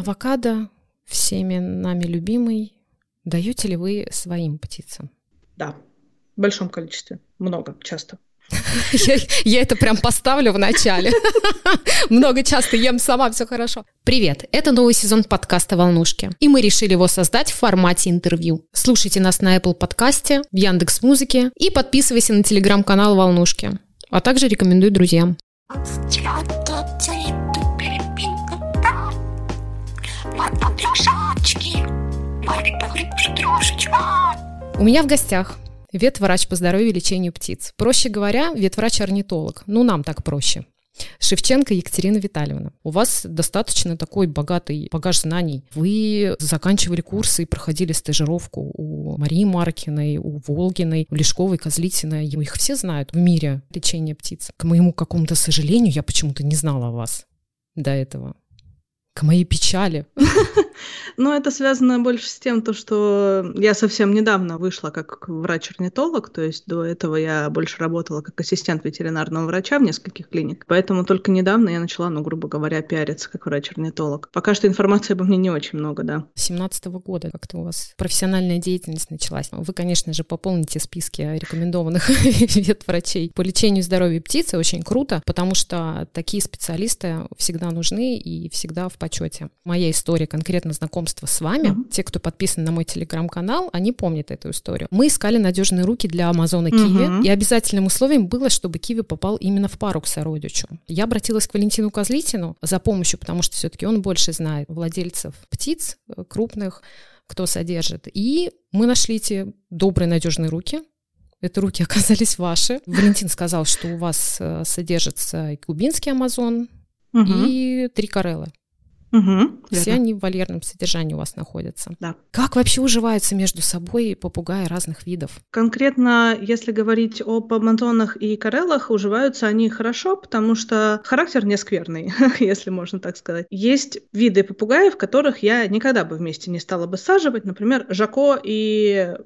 Авокадо, всеми нами любимый, даете ли вы своим птицам? Да, в большом количестве, много, часто. Я, я это прям поставлю в начале. Много часто ем сама, все хорошо. Привет, это новый сезон подкаста «Волнушки», и мы решили его создать в формате интервью. Слушайте нас на Apple подкасте, в Яндекс Музыке и подписывайся на телеграм-канал «Волнушки», а также рекомендуй друзьям. У меня в гостях ветврач по здоровью и лечению птиц. Проще говоря, ветврач-орнитолог. Ну, нам так проще. Шевченко Екатерина Витальевна. У вас достаточно такой богатый багаж знаний. Вы заканчивали курсы и проходили стажировку у Марии Маркиной, у Волгиной, у Лешковой, Козлитиной. Их все знают в мире лечения птиц. К моему какому-то сожалению, я почему-то не знала о вас до этого к моей печали. Ну, это связано больше с тем, то, что я совсем недавно вышла как врач-орнитолог, то есть до этого я больше работала как ассистент ветеринарного врача в нескольких клиниках, поэтому только недавно я начала, ну, грубо говоря, пиариться как врач-орнитолог. Пока что информации обо мне не очень много, да. С 17 года как-то у вас профессиональная деятельность началась. Вы, конечно же, пополните списки рекомендованных ветврачей по лечению здоровья птицы. Очень круто, потому что такие специалисты всегда нужны и всегда в почете. Моя история конкретно знакомства с вами, mm-hmm. те, кто подписан на мой телеграм-канал, они помнят эту историю. Мы искали надежные руки для Амазона Киви, mm-hmm. и обязательным условием было, чтобы Киви попал именно в пару к сородичу. Я обратилась к Валентину Козлитину за помощью, потому что все-таки он больше знает владельцев птиц э, крупных, кто содержит. И мы нашли эти добрые, надежные руки, это руки оказались ваши. Валентин сказал, что у вас э, содержится кубинский амазон, угу. и три карелы. Угу, Все они в вольерном содержании у вас находятся. Да. Как вообще уживаются между собой попугаи разных видов? Конкретно, если говорить об амазонах и карелах, уживаются они хорошо, потому что характер не скверный, если можно так сказать. Есть виды попугаев, которых я никогда бы вместе не стала бы саживать, например, Жако и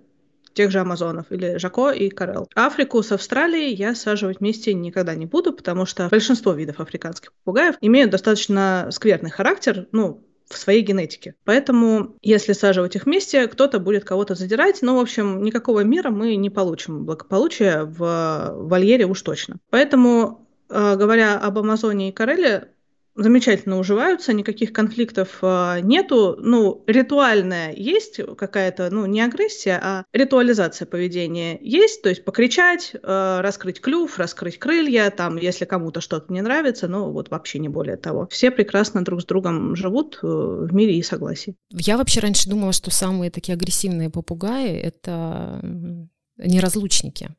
тех же Амазонов, или Жако и Карел. Африку с Австралией я саживать вместе никогда не буду, потому что большинство видов африканских попугаев имеют достаточно скверный характер, ну, в своей генетике. Поэтому, если саживать их вместе, кто-то будет кого-то задирать. Но, в общем, никакого мира мы не получим благополучия в вольере уж точно. Поэтому, э, говоря об Амазоне и Кареле, замечательно уживаются, никаких конфликтов э, нету. Ну, ритуальная есть какая-то, ну, не агрессия, а ритуализация поведения есть, то есть покричать, э, раскрыть клюв, раскрыть крылья, там, если кому-то что-то не нравится, ну, вот вообще не более того. Все прекрасно друг с другом живут э, в мире и согласии. Я вообще раньше думала, что самые такие агрессивные попугаи — это неразлучники.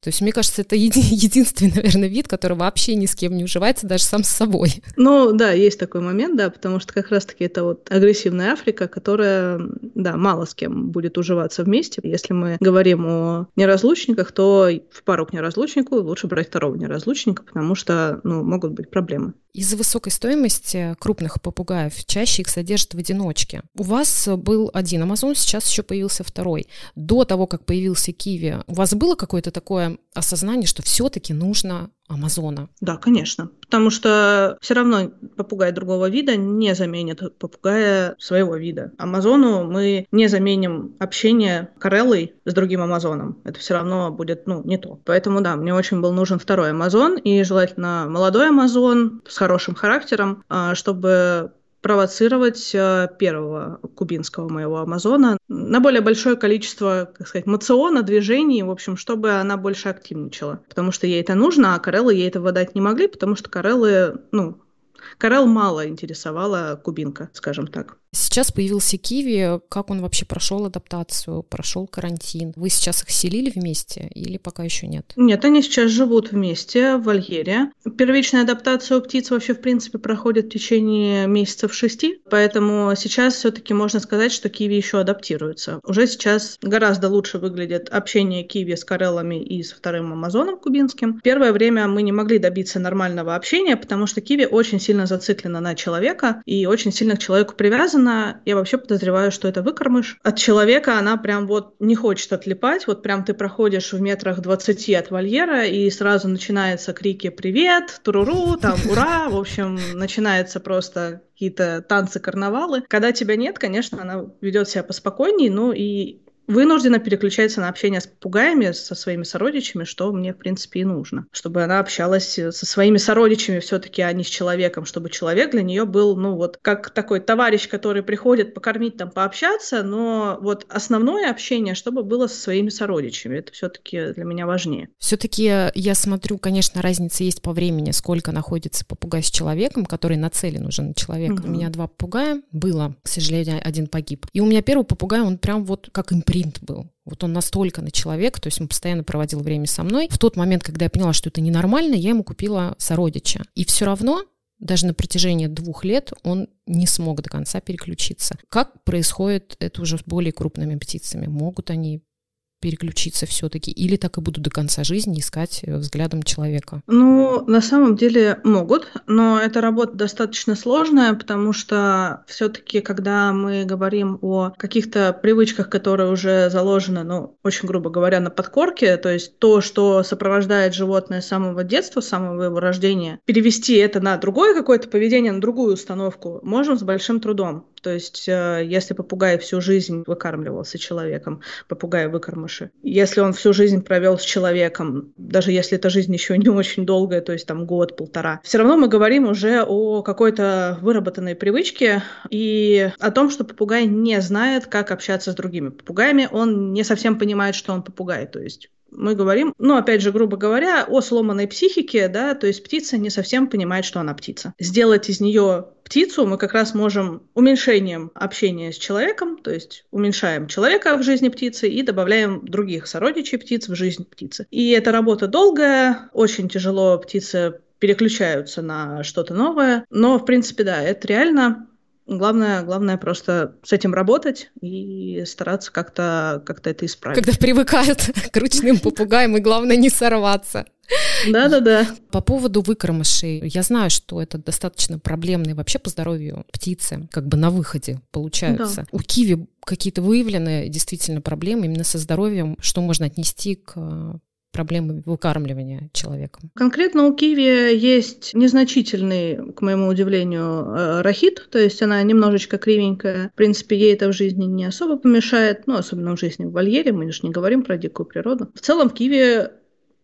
То есть, мне кажется, это еди- единственный, наверное, вид, который вообще ни с кем не уживается, даже сам с собой. Ну, да, есть такой момент, да, потому что как раз-таки это вот агрессивная Африка, которая, да, мало с кем будет уживаться вместе. Если мы говорим о неразлучниках, то в пару к неразлучнику лучше брать второго неразлучника, потому что, ну, могут быть проблемы. Из-за высокой стоимости крупных попугаев чаще их содержат в одиночке. У вас был один Амазон, сейчас еще появился второй. До того, как появился Киви, у вас было какое-то такое осознание, что все-таки нужно Амазона? Да, конечно. Потому что все равно попугай другого вида не заменит попугая своего вида. Амазону мы не заменим общение Кареллой с другим Амазоном. Это все равно будет, ну, не то. Поэтому, да, мне очень был нужен второй Амазон, и желательно молодой Амазон с хорошим характером, а, чтобы провоцировать э, первого кубинского моего Амазона на более большое количество, как сказать, мациона, движений, в общем, чтобы она больше активничала. Потому что ей это нужно, а Кареллы ей этого дать не могли, потому что Кареллы, ну, Карел мало интересовала кубинка, скажем так. Сейчас появился Киви. Как он вообще прошел адаптацию, прошел карантин? Вы сейчас их селили вместе или пока еще нет? Нет, они сейчас живут вместе в вольере. Первичная адаптация у птиц вообще, в принципе, проходит в течение месяцев шести, поэтому сейчас все-таки можно сказать, что Киви еще адаптируется. Уже сейчас гораздо лучше выглядит общение Киви с Кареллами и с вторым Амазоном кубинским. Первое время мы не могли добиться нормального общения, потому что Киви очень сильно зациклена на человека и очень сильно к человеку привязана, привязана, я вообще подозреваю, что это выкормыш. От человека она прям вот не хочет отлипать, вот прям ты проходишь в метрах 20 от вольера, и сразу начинаются крики «Привет!», «Туруру!», там «Ура!», в общем, начинается просто какие-то танцы, карнавалы. Когда тебя нет, конечно, она ведет себя поспокойнее, ну и вынуждена переключаться на общение с попугаями, со своими сородичами, что мне, в принципе, и нужно. Чтобы она общалась со своими сородичами все-таки, а не с человеком, чтобы человек для нее был, ну вот, как такой товарищ, который приходит покормить там, пообщаться, но вот основное общение, чтобы было со своими сородичами. Это все-таки для меня важнее. Все-таки я смотрю, конечно, разница есть по времени, сколько находится попугай с человеком, который нацелен уже на человека. Угу. У меня два попугая было, к сожалению, один погиб. И у меня первый попугай, он прям вот как импринт принт был. Вот он настолько на человека, то есть он постоянно проводил время со мной. В тот момент, когда я поняла, что это ненормально, я ему купила сородича. И все равно даже на протяжении двух лет он не смог до конца переключиться. Как происходит это уже с более крупными птицами? Могут они переключиться все-таки, или так и буду до конца жизни искать э, взглядом человека? Ну, на самом деле могут, но эта работа достаточно сложная, потому что все-таки, когда мы говорим о каких-то привычках, которые уже заложены, ну, очень грубо говоря, на подкорке, то есть то, что сопровождает животное с самого детства, с самого его рождения, перевести это на другое какое-то поведение, на другую установку, можем с большим трудом. То есть, э, если попугай всю жизнь выкармливался человеком, попугай выкормыши, если он всю жизнь провел с человеком, даже если эта жизнь еще не очень долгая, то есть там год-полтора, все равно мы говорим уже о какой-то выработанной привычке и о том, что попугай не знает, как общаться с другими. Попугаями, он не совсем понимает, что он попугай, то есть мы говорим, ну, опять же, грубо говоря, о сломанной психике, да, то есть птица не совсем понимает, что она птица. Сделать из нее птицу мы как раз можем уменьшением общения с человеком, то есть уменьшаем человека в жизни птицы и добавляем других сородичей птиц в жизнь птицы. И эта работа долгая, очень тяжело птицы переключаются на что-то новое, но, в принципе, да, это реально Главное, главное просто с этим работать и стараться как-то как это исправить. Когда привыкают к ручным попугаям, и главное не сорваться. Да-да-да. По поводу выкормышей. Я знаю, что это достаточно проблемные вообще по здоровью птицы, как бы на выходе получаются. Да. У киви какие-то выявлены действительно проблемы именно со здоровьем, что можно отнести к проблемы выкармливания человеком? Конкретно у киви есть незначительный, к моему удивлению, э, рахит, то есть она немножечко кривенькая. В принципе, ей это в жизни не особо помешает, ну, особенно в жизни в вольере, мы же не говорим про дикую природу. В целом, киви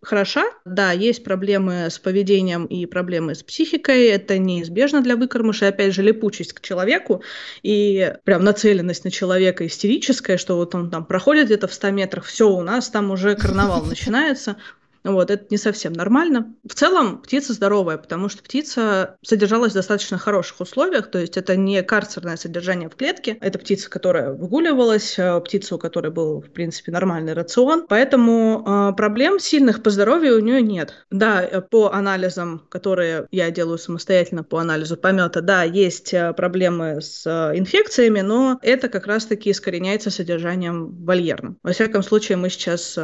хороша. Да, есть проблемы с поведением и проблемы с психикой. Это неизбежно для выкормыша. Опять же, липучесть к человеку и прям нацеленность на человека истерическая, что вот он там проходит где-то в 100 метрах, все, у нас там уже карнавал начинается. Вот, это не совсем нормально. В целом, птица здоровая, потому что птица содержалась в достаточно хороших условиях, то есть это не карцерное содержание в клетке, это птица, которая выгуливалась, э, птица, у которой был, в принципе, нормальный рацион, поэтому э, проблем сильных по здоровью у нее нет. Да, э, по анализам, которые я делаю самостоятельно по анализу помета, да, есть э, проблемы с инфекциями, но это как раз-таки искореняется содержанием вольерным. Во всяком случае, мы сейчас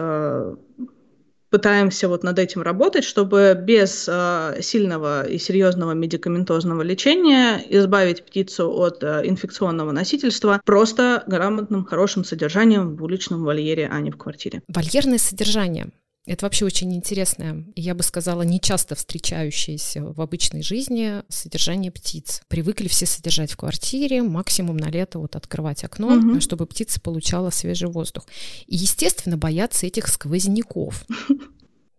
пытаемся вот над этим работать, чтобы без э, сильного и серьезного медикаментозного лечения избавить птицу от э, инфекционного носительства просто грамотным, хорошим содержанием в уличном вольере, а не в квартире. Вольерное содержание. Это вообще очень интересное, я бы сказала, не часто встречающееся в обычной жизни содержание птиц. Привыкли все содержать в квартире, максимум на лето вот открывать окно, угу. чтобы птица получала свежий воздух. И, естественно, боятся этих сквозняков.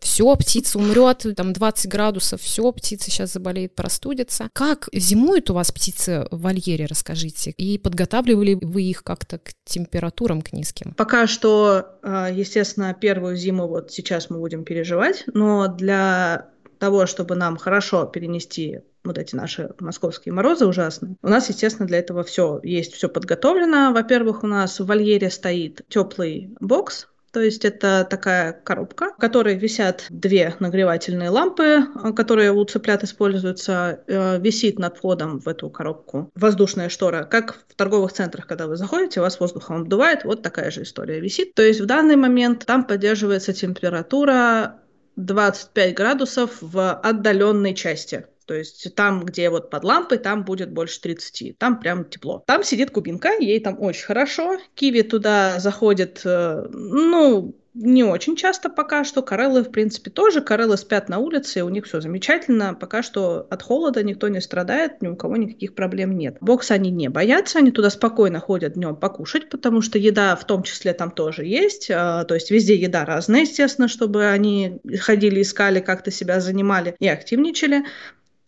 Все, птица умрет, там 20 градусов, все, птица сейчас заболеет, простудится. Как зимуют у вас птицы в вольере, расскажите? И подготавливали вы их как-то к температурам, к низким? Пока что, а, естественно, первую зиму вот сейчас мы будем переживать, но для того, чтобы нам хорошо перенести вот эти наши московские морозы ужасные. У нас, естественно, для этого все есть, все подготовлено. Во-первых, у нас в вольере стоит теплый бокс, то есть это такая коробка, в которой висят две нагревательные лампы, которые у цыплят используются. Э, висит над входом в эту коробку воздушная штора. Как в торговых центрах, когда вы заходите, вас воздухом обдувает. Вот такая же история висит. То есть в данный момент там поддерживается температура 25 градусов в отдаленной части. То есть там, где вот под лампой, там будет больше 30. Там прям тепло. Там сидит кубинка, ей там очень хорошо. Киви туда заходит, э, ну, не очень часто пока что. Кареллы, в принципе, тоже. Кареллы спят на улице, у них все замечательно. Пока что от холода никто не страдает, ни у кого никаких проблем нет. Бокс они не боятся, они туда спокойно ходят днем покушать, потому что еда в том числе там тоже есть. А, то есть везде еда разная, естественно, чтобы они ходили, искали, как-то себя занимали и активничали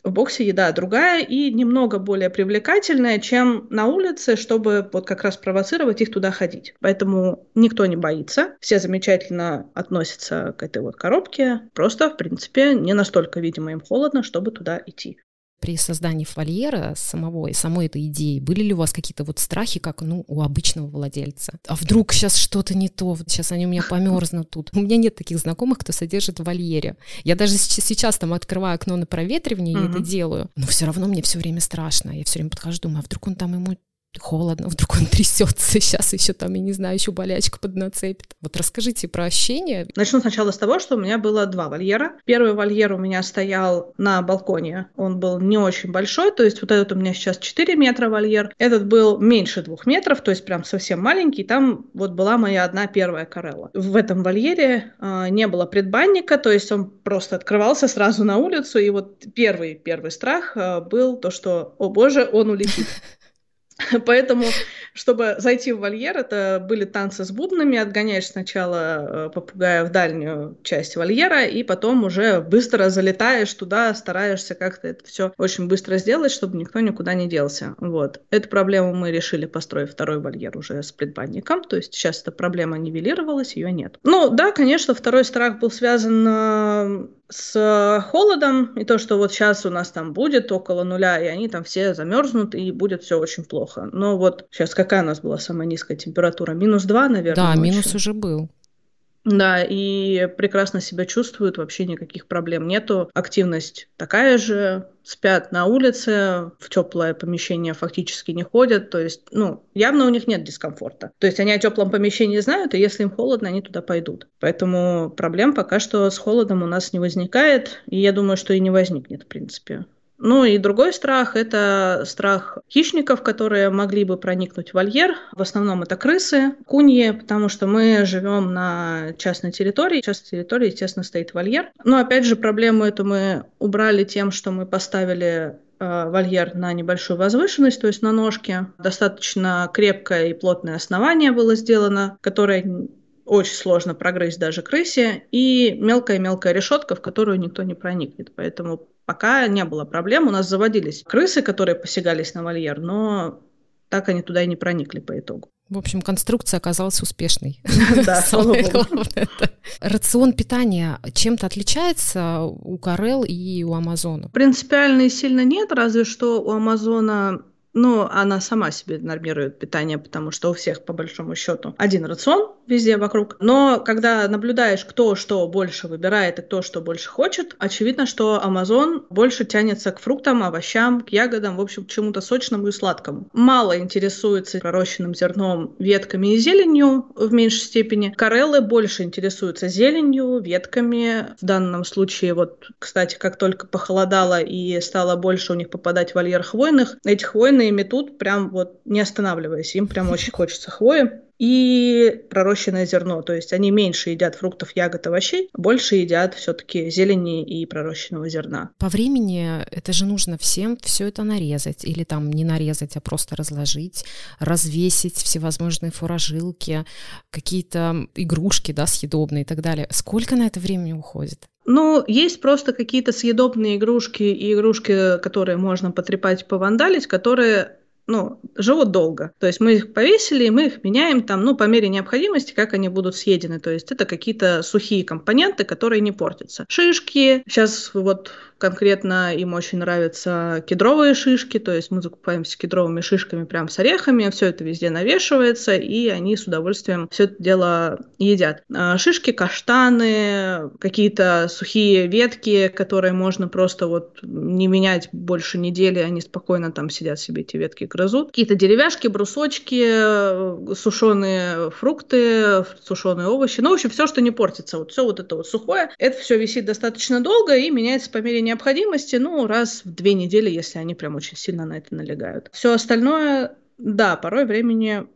в боксе еда другая и немного более привлекательная, чем на улице, чтобы вот как раз провоцировать их туда ходить. Поэтому никто не боится, все замечательно относятся к этой вот коробке, просто, в принципе, не настолько, видимо, им холодно, чтобы туда идти при создании вольера самого и самой этой идеи, были ли у вас какие-то вот страхи, как ну, у обычного владельца? А вдруг сейчас что-то не то, сейчас они у меня померзнут тут. У меня нет таких знакомых, кто содержит в вольере. Я даже сейчас там открываю окно на проветривание и это делаю, но все равно мне все время страшно. Я все время подхожу, думаю, а вдруг он там ему холодно, вдруг он трясется, сейчас еще там, я не знаю, еще болячка поднацепит. Вот расскажите про ощущения. Начну сначала с того, что у меня было два вольера. Первый вольер у меня стоял на балконе, он был не очень большой, то есть вот этот у меня сейчас 4 метра вольер, этот был меньше двух метров, то есть прям совсем маленький, там вот была моя одна первая карелла. В этом вольере э, не было предбанника, то есть он просто открывался сразу на улицу, и вот первый, первый страх э, был то, что, о боже, он улетит. Поэтому, чтобы зайти в вольер, это были танцы с бубнами. Отгоняешь сначала э, попугая в дальнюю часть вольера, и потом уже быстро залетаешь туда, стараешься как-то это все очень быстро сделать, чтобы никто никуда не делся. Вот. Эту проблему мы решили, построив второй вольер уже с предбанником. То есть сейчас эта проблема нивелировалась, ее нет. Ну да, конечно, второй страх был связан э, с холодом и то, что вот сейчас у нас там будет около нуля, и они там все замерзнут, и будет все очень плохо. Но вот сейчас какая у нас была самая низкая температура? Минус 2, наверное? Да, ночью. минус уже был. Да, и прекрасно себя чувствуют, вообще никаких проблем нету. Активность такая же, спят на улице, в теплое помещение фактически не ходят, то есть, ну, явно у них нет дискомфорта. То есть они о теплом помещении знают, и если им холодно, они туда пойдут. Поэтому проблем пока что с холодом у нас не возникает, и я думаю, что и не возникнет, в принципе. Ну и другой страх – это страх хищников, которые могли бы проникнуть в вольер. В основном это крысы, куньи, потому что мы живем на частной территории. Частной территории, естественно, стоит вольер. Но опять же, проблему эту мы убрали тем, что мы поставили э, вольер на небольшую возвышенность, то есть на ножке. Достаточно крепкое и плотное основание было сделано, которое очень сложно прогрызть даже крысе, и мелкая-мелкая решетка, в которую никто не проникнет. Поэтому пока не было проблем. У нас заводились крысы, которые посягались на вольер, но так они туда и не проникли по итогу. В общем, конструкция оказалась успешной. Да, Самое главное. Рацион питания чем-то отличается у Карел и у Амазона? Принципиально и сильно нет, разве что у Амазона ну, она сама себе нормирует питание, потому что у всех, по большому счету, один рацион везде вокруг. Но когда наблюдаешь, кто что больше выбирает и кто что больше хочет, очевидно, что Amazon больше тянется к фруктам, овощам, к ягодам, в общем, к чему-то сочному и сладкому. Мало интересуется пророщенным зерном, ветками и зеленью в меньшей степени. Кареллы больше интересуются зеленью, ветками. В данном случае, вот, кстати, как только похолодало и стало больше у них попадать в вольер хвойных, эти хвойные хвойные метут прям вот не останавливаясь. Им прям очень хочется хвои и пророщенное зерно. То есть они меньше едят фруктов, ягод, овощей, больше едят все-таки зелени и пророщенного зерна. По времени это же нужно всем все это нарезать или там не нарезать, а просто разложить, развесить всевозможные фуражилки, какие-то игрушки, да, съедобные и так далее. Сколько на это времени уходит? Ну, есть просто какие-то съедобные игрушки и игрушки, которые можно потрепать, повандалить, которые ну, живут долго. То есть мы их повесили, и мы их меняем там, ну, по мере необходимости, как они будут съедены. То есть это какие-то сухие компоненты, которые не портятся. Шишки. Сейчас вот Конкретно им очень нравятся кедровые шишки, то есть мы закупаемся кедровыми шишками прям с орехами, все это везде навешивается, и они с удовольствием все это дело едят. А, шишки, каштаны, какие-то сухие ветки, которые можно просто вот не менять больше недели, они спокойно там сидят себе эти ветки грызут. Какие-то деревяшки, брусочки, сушеные фрукты, сушеные овощи, ну, в общем, все, что не портится. Вот все вот это вот сухое, это все висит достаточно долго и меняется по мере необходимости ну, раз в две недели, если они прям очень сильно на это налегают. Все остальное, да, порой времени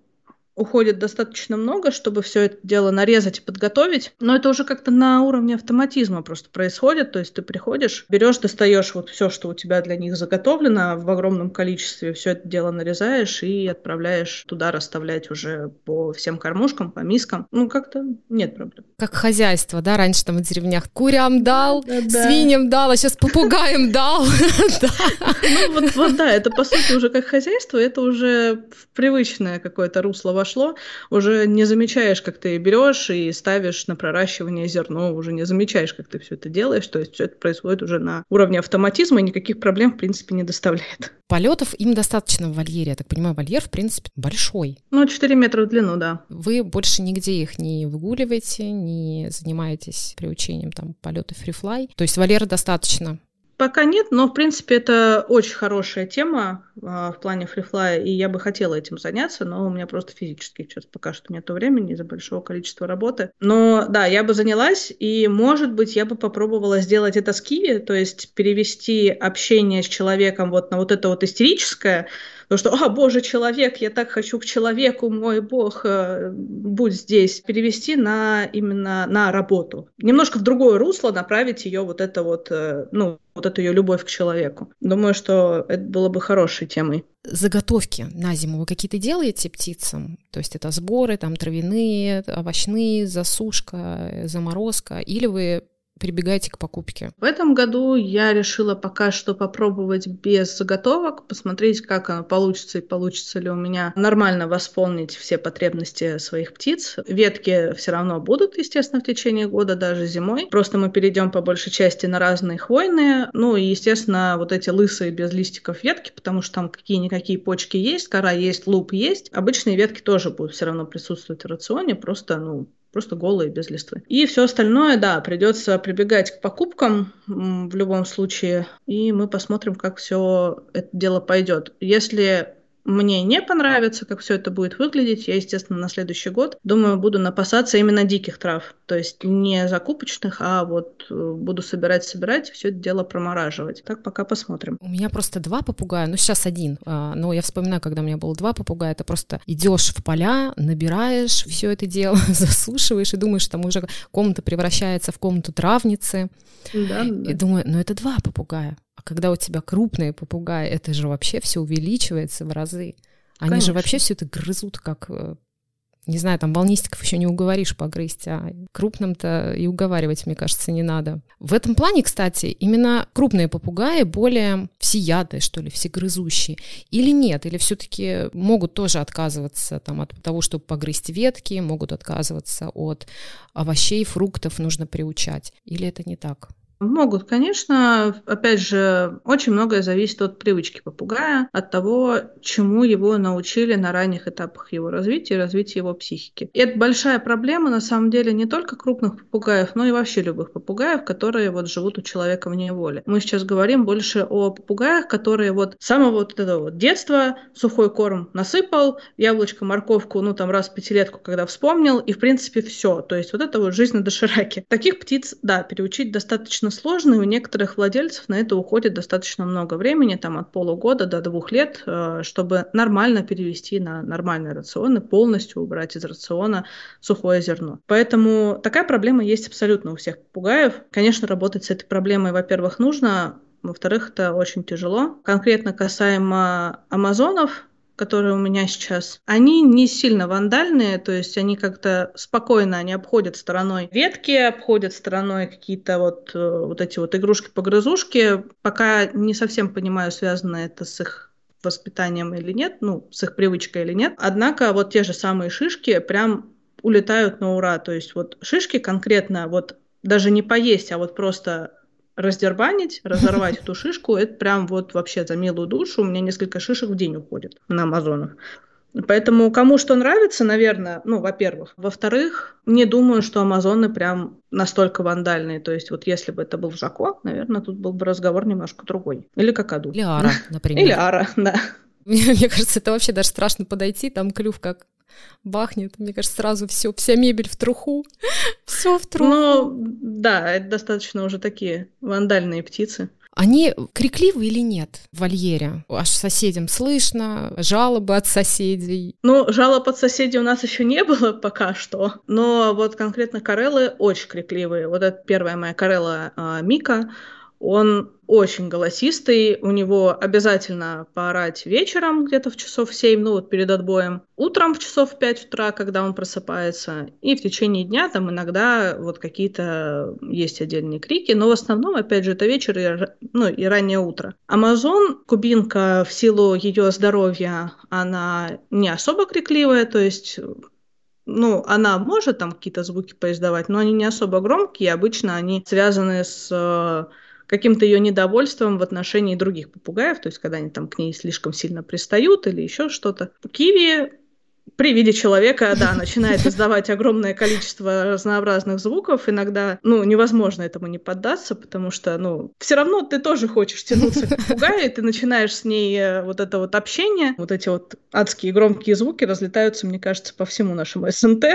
уходит достаточно много, чтобы все это дело нарезать и подготовить. Но это уже как-то на уровне автоматизма просто происходит. То есть ты приходишь, берешь, достаешь вот все, что у тебя для них заготовлено в огромном количестве, все это дело нарезаешь и отправляешь туда расставлять уже по всем кормушкам, по мискам. Ну, как-то нет проблем. Как хозяйство, да, раньше там в деревнях курям дал, свиньям дал, а сейчас попугаем дал. Ну, вот да, это по сути уже как хозяйство, это уже привычное какое-то русло пошло, уже не замечаешь, как ты берешь и ставишь на проращивание зерно, уже не замечаешь, как ты все это делаешь, то есть все это происходит уже на уровне автоматизма и никаких проблем, в принципе, не доставляет. Полетов им достаточно в вольере. Я так понимаю, вольер, в принципе, большой. Ну, 4 метра в длину, да. Вы больше нигде их не выгуливаете, не занимаетесь приучением там полета фрифлай. То есть вольера достаточно Пока нет, но в принципе это очень хорошая тема а, в плане фрифлая, и я бы хотела этим заняться, но у меня просто физически сейчас пока что нет времени из-за большого количества работы. Но да, я бы занялась, и может быть я бы попробовала сделать это с Киви, то есть перевести общение с человеком вот на вот это вот истерическое, то, что, а, боже, человек, я так хочу к человеку, мой бог, э, будь здесь. Перевести на именно на работу. Немножко в другое русло направить ее вот это вот, э, ну, вот эту ее любовь к человеку. Думаю, что это было бы хорошей темой. Заготовки на зиму вы какие-то делаете птицам? То есть это сборы, там травяные, овощные, засушка, заморозка? Или вы прибегаете к покупке? В этом году я решила пока что попробовать без заготовок, посмотреть, как оно получится и получится ли у меня нормально восполнить все потребности своих птиц. Ветки все равно будут, естественно, в течение года, даже зимой. Просто мы перейдем по большей части на разные хвойные. Ну и, естественно, вот эти лысые без листиков ветки, потому что там какие-никакие почки есть, кора есть, луп есть. Обычные ветки тоже будут все равно присутствовать в рационе, просто, ну, просто голые, без листвы. И все остальное, да, придется прибегать к покупкам в любом случае, и мы посмотрим, как все это дело пойдет. Если мне не понравится, как все это будет выглядеть. Я, естественно, на следующий год, думаю, буду напасаться именно диких трав. То есть не закупочных, а вот э, буду собирать-собирать, все это дело промораживать. Так пока посмотрим. У меня просто два попугая, ну сейчас один. А, но я вспоминаю, когда у меня было два попугая, ты просто идешь в поля, набираешь все это дело, засушиваешь и думаешь, там уже комната превращается в комнату травницы. Да, да. И думаю, ну это два попугая когда у тебя крупные попугаи, это же вообще все увеличивается в разы. Они Конечно. же вообще все это грызут, как э, не знаю, там волнистиков еще не уговоришь погрызть, а крупным-то и уговаривать, мне кажется, не надо. В этом плане, кстати, именно крупные попугаи более всеядные, что ли, всегрызущие. Или нет? Или все-таки могут тоже отказываться там, от того, чтобы погрызть ветки, могут отказываться от овощей, фруктов, нужно приучать. Или это не так? Могут, конечно. Опять же, очень многое зависит от привычки попугая, от того, чему его научили на ранних этапах его развития и развития его психики. И это большая проблема, на самом деле, не только крупных попугаев, но и вообще любых попугаев, которые вот живут у человека в неволе. Мы сейчас говорим больше о попугаях, которые вот с самого вот этого вот детства сухой корм насыпал, яблочко, морковку, ну там раз в пятилетку, когда вспомнил, и в принципе все. То есть вот это вот жизнь на дошираке. Таких птиц, да, переучить достаточно достаточно сложно, и у некоторых владельцев на это уходит достаточно много времени, там от полугода до двух лет, э, чтобы нормально перевести на нормальный рацион и полностью убрать из рациона сухое зерно. Поэтому такая проблема есть абсолютно у всех попугаев. Конечно, работать с этой проблемой, во-первых, нужно, во-вторых, это очень тяжело. Конкретно касаемо амазонов, которые у меня сейчас, они не сильно вандальные, то есть они как-то спокойно, они обходят стороной ветки, обходят стороной какие-то вот, э, вот эти вот игрушки-погрызушки. Пока не совсем понимаю, связано это с их воспитанием или нет, ну, с их привычкой или нет. Однако вот те же самые шишки прям улетают на ура. То есть вот шишки конкретно вот даже не поесть, а вот просто раздербанить, разорвать эту шишку, это прям вот вообще за милую душу. У меня несколько шишек в день уходит на Амазонах. Поэтому кому что нравится, наверное, ну, во-первых. Во-вторых, не думаю, что Амазоны прям настолько вандальные. То есть вот если бы это был Жако, наверное, тут был бы разговор немножко другой. Или Какаду. Или Ара, например. Или Ара, да. Мне кажется, это вообще даже страшно подойти, там клюв как бахнет. Мне кажется, сразу все, вся мебель в труху. все в труху. Ну, да, это достаточно уже такие вандальные птицы. Они крикливы или нет в вольере? Аж соседям слышно, жалобы от соседей. Ну, жалоб от соседей у нас еще не было пока что, но вот конкретно Карелы очень крикливые. Вот это первая моя Карела э, Мика, он очень голосистый, у него обязательно поорать вечером где-то в часов 7, ну вот перед отбоем, утром в часов 5 утра, когда он просыпается, и в течение дня там иногда вот какие-то есть отдельные крики, но в основном, опять же, это вечер и, ну, и раннее утро. Амазон, кубинка в силу ее здоровья, она не особо крикливая, то есть ну, она может там какие-то звуки поиздавать, но они не особо громкие, обычно они связаны с каким-то ее недовольством в отношении других попугаев, то есть когда они там к ней слишком сильно пристают или еще что-то. Киви при виде человека, да, начинает издавать огромное количество разнообразных звуков. Иногда, ну, невозможно этому не поддаться, потому что, ну, все равно ты тоже хочешь тянуться к попугаю, и ты начинаешь с ней э, вот это вот общение. Вот эти вот адские громкие звуки разлетаются, мне кажется, по всему нашему СНТ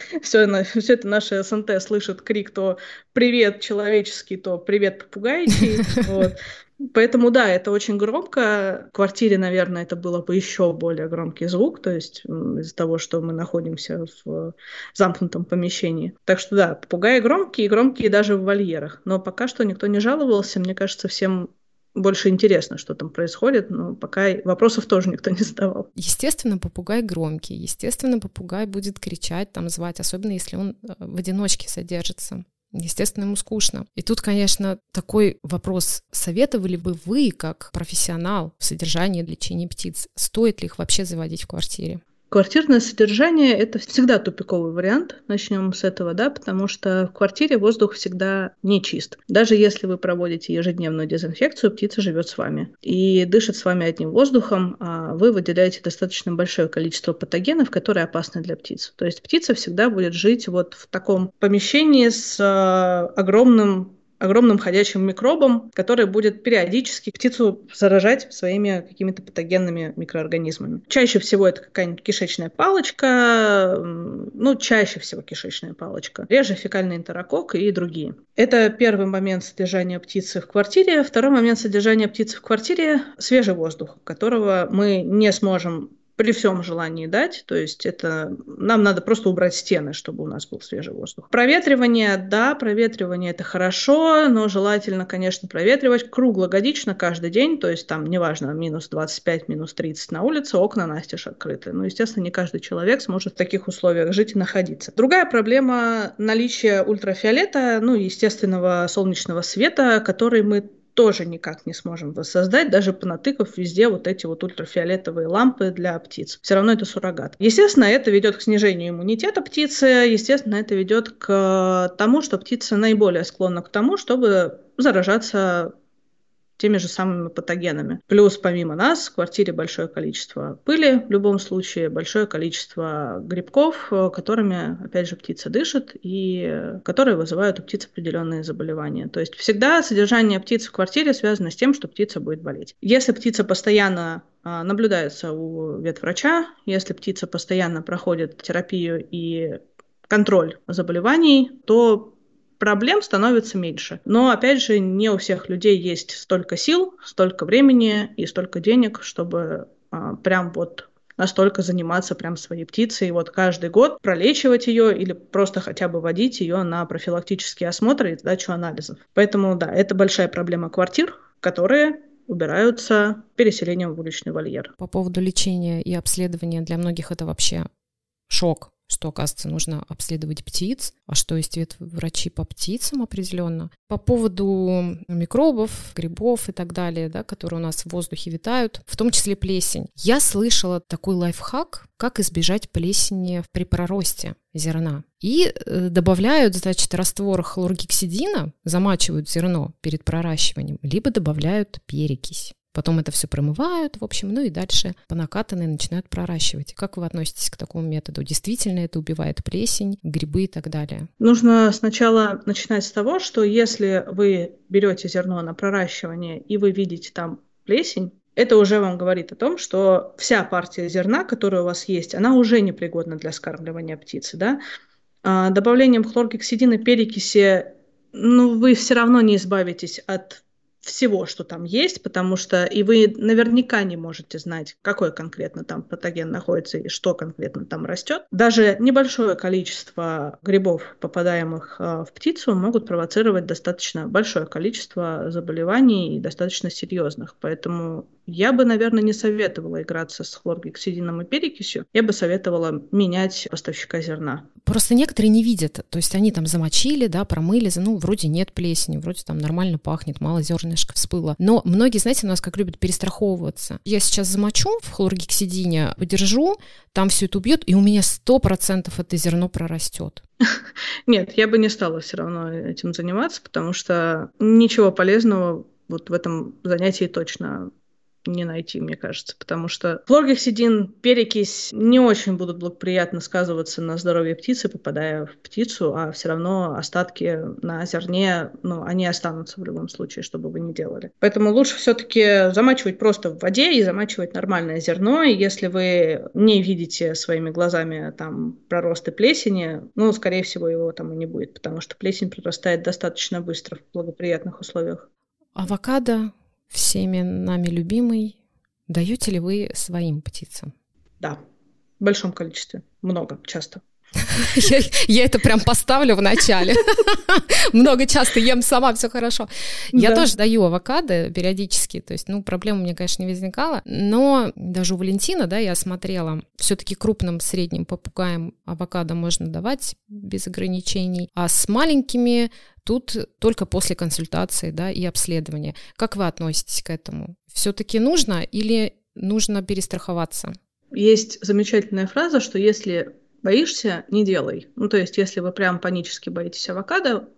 все, все это наше СНТ слышит крик то «привет человеческий», то «привет попугайчий». Вот. Поэтому да, это очень громко. В квартире, наверное, это было бы еще более громкий звук, то есть из-за того, что мы находимся в замкнутом помещении. Так что да, попугаи громкие, громкие даже в вольерах. Но пока что никто не жаловался. Мне кажется, всем больше интересно, что там происходит, но пока вопросов тоже никто не задавал. Естественно, попугай громкий, естественно, попугай будет кричать, там звать, особенно если он э, в одиночке содержится. Естественно, ему скучно. И тут, конечно, такой вопрос. Советовали бы вы, как профессионал в содержании и лечении птиц, стоит ли их вообще заводить в квартире? Квартирное содержание – это всегда тупиковый вариант, начнем с этого, да, потому что в квартире воздух всегда не чист. Даже если вы проводите ежедневную дезинфекцию, птица живет с вами и дышит с вами одним воздухом, а вы выделяете достаточно большое количество патогенов, которые опасны для птиц. То есть птица всегда будет жить вот в таком помещении с э, огромным огромным ходячим микробом, который будет периодически птицу заражать своими какими-то патогенными микроорганизмами. Чаще всего это какая-нибудь кишечная палочка, ну, чаще всего кишечная палочка, реже фекальный энтерокок и другие. Это первый момент содержания птицы в квартире. Второй момент содержания птицы в квартире – свежий воздух, которого мы не сможем при всем желании дать. То есть это нам надо просто убрать стены, чтобы у нас был свежий воздух. Проветривание, да, проветривание это хорошо, но желательно, конечно, проветривать круглогодично каждый день. То есть там неважно, минус 25, минус 30 на улице, окна настежь открыты. Но, естественно, не каждый человек сможет в таких условиях жить и находиться. Другая проблема – наличие ультрафиолета, ну, естественного солнечного света, который мы тоже никак не сможем воссоздать, даже понатыкав везде вот эти вот ультрафиолетовые лампы для птиц. Все равно это суррогат. Естественно, это ведет к снижению иммунитета птицы, естественно, это ведет к тому, что птица наиболее склонна к тому, чтобы заражаться теми же самыми патогенами. Плюс помимо нас в квартире большое количество пыли, в любом случае большое количество грибков, э, которыми, опять же, птица дышит и которые вызывают у птиц определенные заболевания. То есть всегда содержание птиц в квартире связано с тем, что птица будет болеть. Если птица постоянно а, наблюдается у ветврача, если птица постоянно проходит терапию и контроль заболеваний, то проблем становится меньше. Но, опять же, не у всех людей есть столько сил, столько времени и столько денег, чтобы а, прям вот настолько заниматься прям своей птицей, и вот каждый год пролечивать ее или просто хотя бы водить ее на профилактические осмотры и сдачу анализов. Поэтому, да, это большая проблема квартир, которые убираются переселением в уличный вольер. По поводу лечения и обследования для многих это вообще шок что, оказывается, нужно обследовать птиц, а что есть врачи по птицам определенно. По поводу микробов, грибов и так далее, да, которые у нас в воздухе витают, в том числе плесень. Я слышала такой лайфхак, как избежать плесени при проросте зерна. И э, добавляют, значит, раствор хлоргексидина, замачивают зерно перед проращиванием, либо добавляют перекись. Потом это все промывают, в общем, ну и дальше по накатанной начинают проращивать. Как вы относитесь к такому методу? Действительно это убивает плесень, грибы и так далее? Нужно сначала начинать с того, что если вы берете зерно на проращивание и вы видите там плесень, это уже вам говорит о том, что вся партия зерна, которая у вас есть, она уже непригодна для скармливания птицы. Да? А добавлением хлоргексидина перекиси ну, вы все равно не избавитесь от всего, что там есть, потому что и вы наверняка не можете знать, какой конкретно там патоген находится и что конкретно там растет. Даже небольшое количество грибов, попадаемых э, в птицу, могут провоцировать достаточно большое количество заболеваний и достаточно серьезных. Поэтому я бы, наверное, не советовала играться с хлоргексидином и перекисью. Я бы советовала менять поставщика зерна. Просто некоторые не видят. То есть они там замочили, да, промыли, ну, вроде нет плесени, вроде там нормально пахнет, мало зернышка всплыло. Но многие, знаете, у нас как любят перестраховываться. Я сейчас замочу в хлоргексидине, подержу, там все это убьет, и у меня сто процентов это зерно прорастет. Нет, я бы не стала все равно этим заниматься, потому что ничего полезного вот в этом занятии точно не найти, мне кажется, потому что флоргексидин, перекись не очень будут благоприятно сказываться на здоровье птицы, попадая в птицу, а все равно остатки на зерне, ну, они останутся в любом случае, что бы вы ни делали. Поэтому лучше все-таки замачивать просто в воде и замачивать нормальное зерно, и если вы не видите своими глазами там проросты плесени, ну, скорее всего, его там и не будет, потому что плесень прорастает достаточно быстро в благоприятных условиях. Авокадо всеми нами любимый. Даете ли вы своим птицам? Да, в большом количестве, много, часто. Я, я это прям поставлю в начале. Много часто ем сама, все хорошо. Я да. тоже даю авокадо периодически, то есть, ну, проблем у меня, конечно, не возникало, но даже у Валентина, да, я смотрела, все-таки крупным, средним попугаем авокадо можно давать без ограничений, а с маленькими Тут только после консультации да, и обследования. Как вы относитесь к этому? Все-таки нужно или нужно перестраховаться? Есть замечательная фраза, что если боишься, не делай. Ну, то есть, если вы прям панически боитесь авокадо,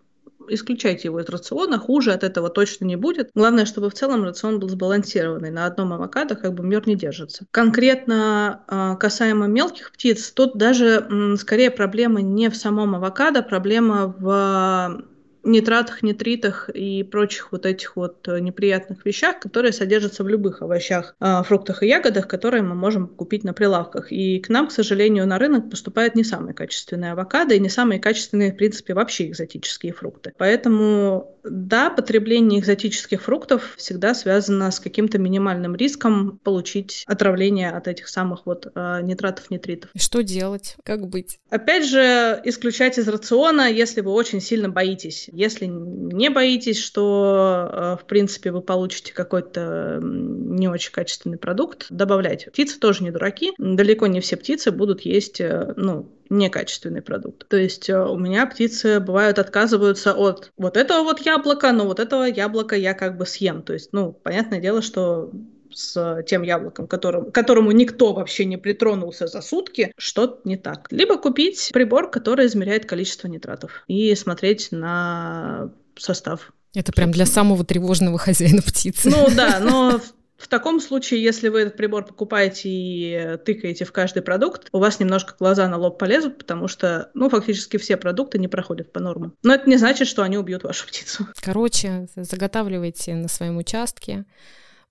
исключайте его из рациона, хуже от этого точно не будет. Главное, чтобы в целом рацион был сбалансированный. На одном авокадо как бы мир не держится. Конкретно э, касаемо мелких птиц, тут даже скорее проблема не в самом авокадо, проблема в нитратах, нитритах и прочих вот этих вот э, неприятных вещах, которые содержатся в любых овощах, а, фруктах и ягодах, которые мы можем купить на прилавках. И к нам, к сожалению, на рынок поступают не самые качественные авокадо и не самые качественные, в принципе, вообще экзотические фрукты. Поэтому, да, потребление экзотических фруктов всегда связано с каким-то минимальным риском получить отравление от этих самых вот э, нитратов, нитритов. Что делать? Как быть? Опять же, исключать из рациона, если вы очень сильно боитесь если не боитесь, что, э, в принципе, вы получите какой-то не очень качественный продукт, добавляйте. Птицы тоже не дураки. Далеко не все птицы будут есть, э, ну, некачественный продукт. То есть э, у меня птицы бывают отказываются от вот этого вот яблока, но вот этого яблока я как бы съем. То есть, ну, понятное дело, что с тем яблоком, которым, которому никто вообще не притронулся за сутки, что-то не так. Либо купить прибор, который измеряет количество нитратов, и смотреть на состав. Это прям для самого тревожного хозяина птицы. Ну да, но в таком случае, если вы этот прибор покупаете и тыкаете в каждый продукт, у вас немножко глаза на лоб полезут, потому что, ну, фактически все продукты не проходят по нормам. Но это не значит, что они убьют вашу птицу. Короче, заготавливайте на своем участке,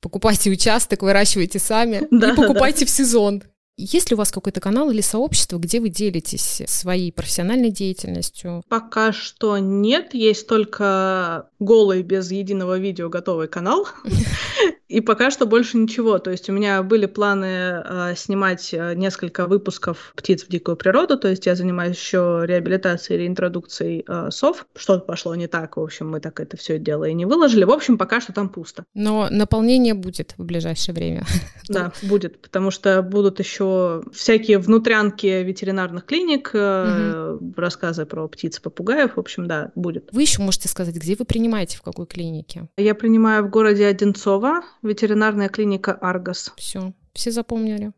покупайте участок, выращивайте сами да, и покупайте да. в сезон. Есть ли у вас какой-то канал или сообщество, где вы делитесь своей профессиональной деятельностью? Пока что нет, есть только голый без единого видео готовый канал. И пока что больше ничего. То есть у меня были планы э, снимать э, несколько выпусков «Птиц в дикую природу», то есть я занимаюсь еще реабилитацией, реинтродукцией э, сов. Что-то пошло не так, в общем, мы так это все дело и не выложили. В общем, пока что там пусто. Но наполнение будет в ближайшее время. Да, будет, потому что будут еще всякие внутрянки ветеринарных клиник, э, угу. рассказы про птиц, попугаев, в общем, да, будет. Вы еще можете сказать, где вы принимаете, в какой клинике? Я принимаю в городе Одинцово, ветеринарная клиника Аргос. Все, все запомнили.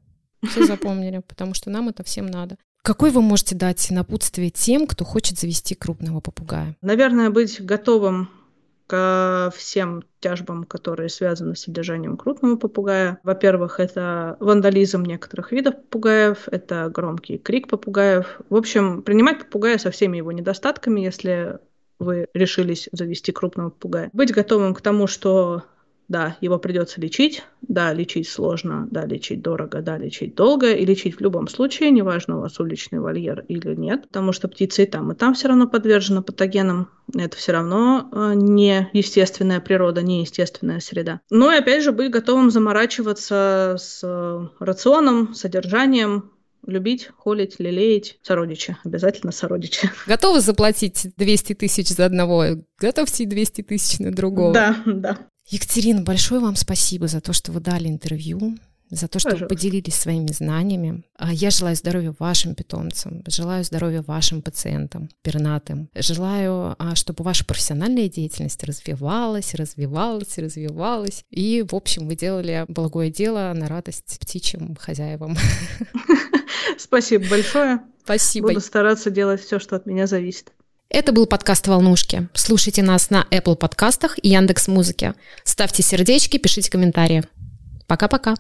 Все запомнили, потому что нам это всем надо. Какой вы можете дать напутствие тем, кто хочет завести крупного попугая? Наверное, быть готовым ко всем тяжбам, которые связаны с содержанием крупного попугая. Во-первых, это вандализм некоторых видов попугаев, это громкий крик попугаев. В общем, принимать попугая со всеми его недостатками, если вы решились завести крупного попугая. Быть готовым к тому, что Да, его придется лечить, да, лечить сложно, да, лечить дорого, да, лечить долго, и лечить в любом случае, неважно, у вас уличный вольер или нет, потому что птицы и там, и там все равно подвержены патогенам, это все равно э, не естественная природа, не естественная среда. Ну и опять же быть готовым заморачиваться с э, рационом, содержанием, любить, холить, лелеять сородичи. Обязательно сородичи. Готовы заплатить 200 тысяч за одного? Готовьте 200 тысяч на другого. Да, да. Екатерина, большое вам спасибо за то, что вы дали интервью, за то, что Пожалуйста. вы поделились своими знаниями. А я желаю здоровья вашим питомцам, желаю здоровья вашим пациентам, пернатым. Желаю, а, чтобы ваша профессиональная деятельность развивалась, развивалась, развивалась. И, в общем, вы делали благое дело на радость птичьим хозяевам. Спасибо большое. Спасибо. Буду стараться делать все, что от меня зависит. Это был подкаст «Волнушки». Слушайте нас на Apple подкастах и Яндекс Музыке. Ставьте сердечки, пишите комментарии. Пока-пока.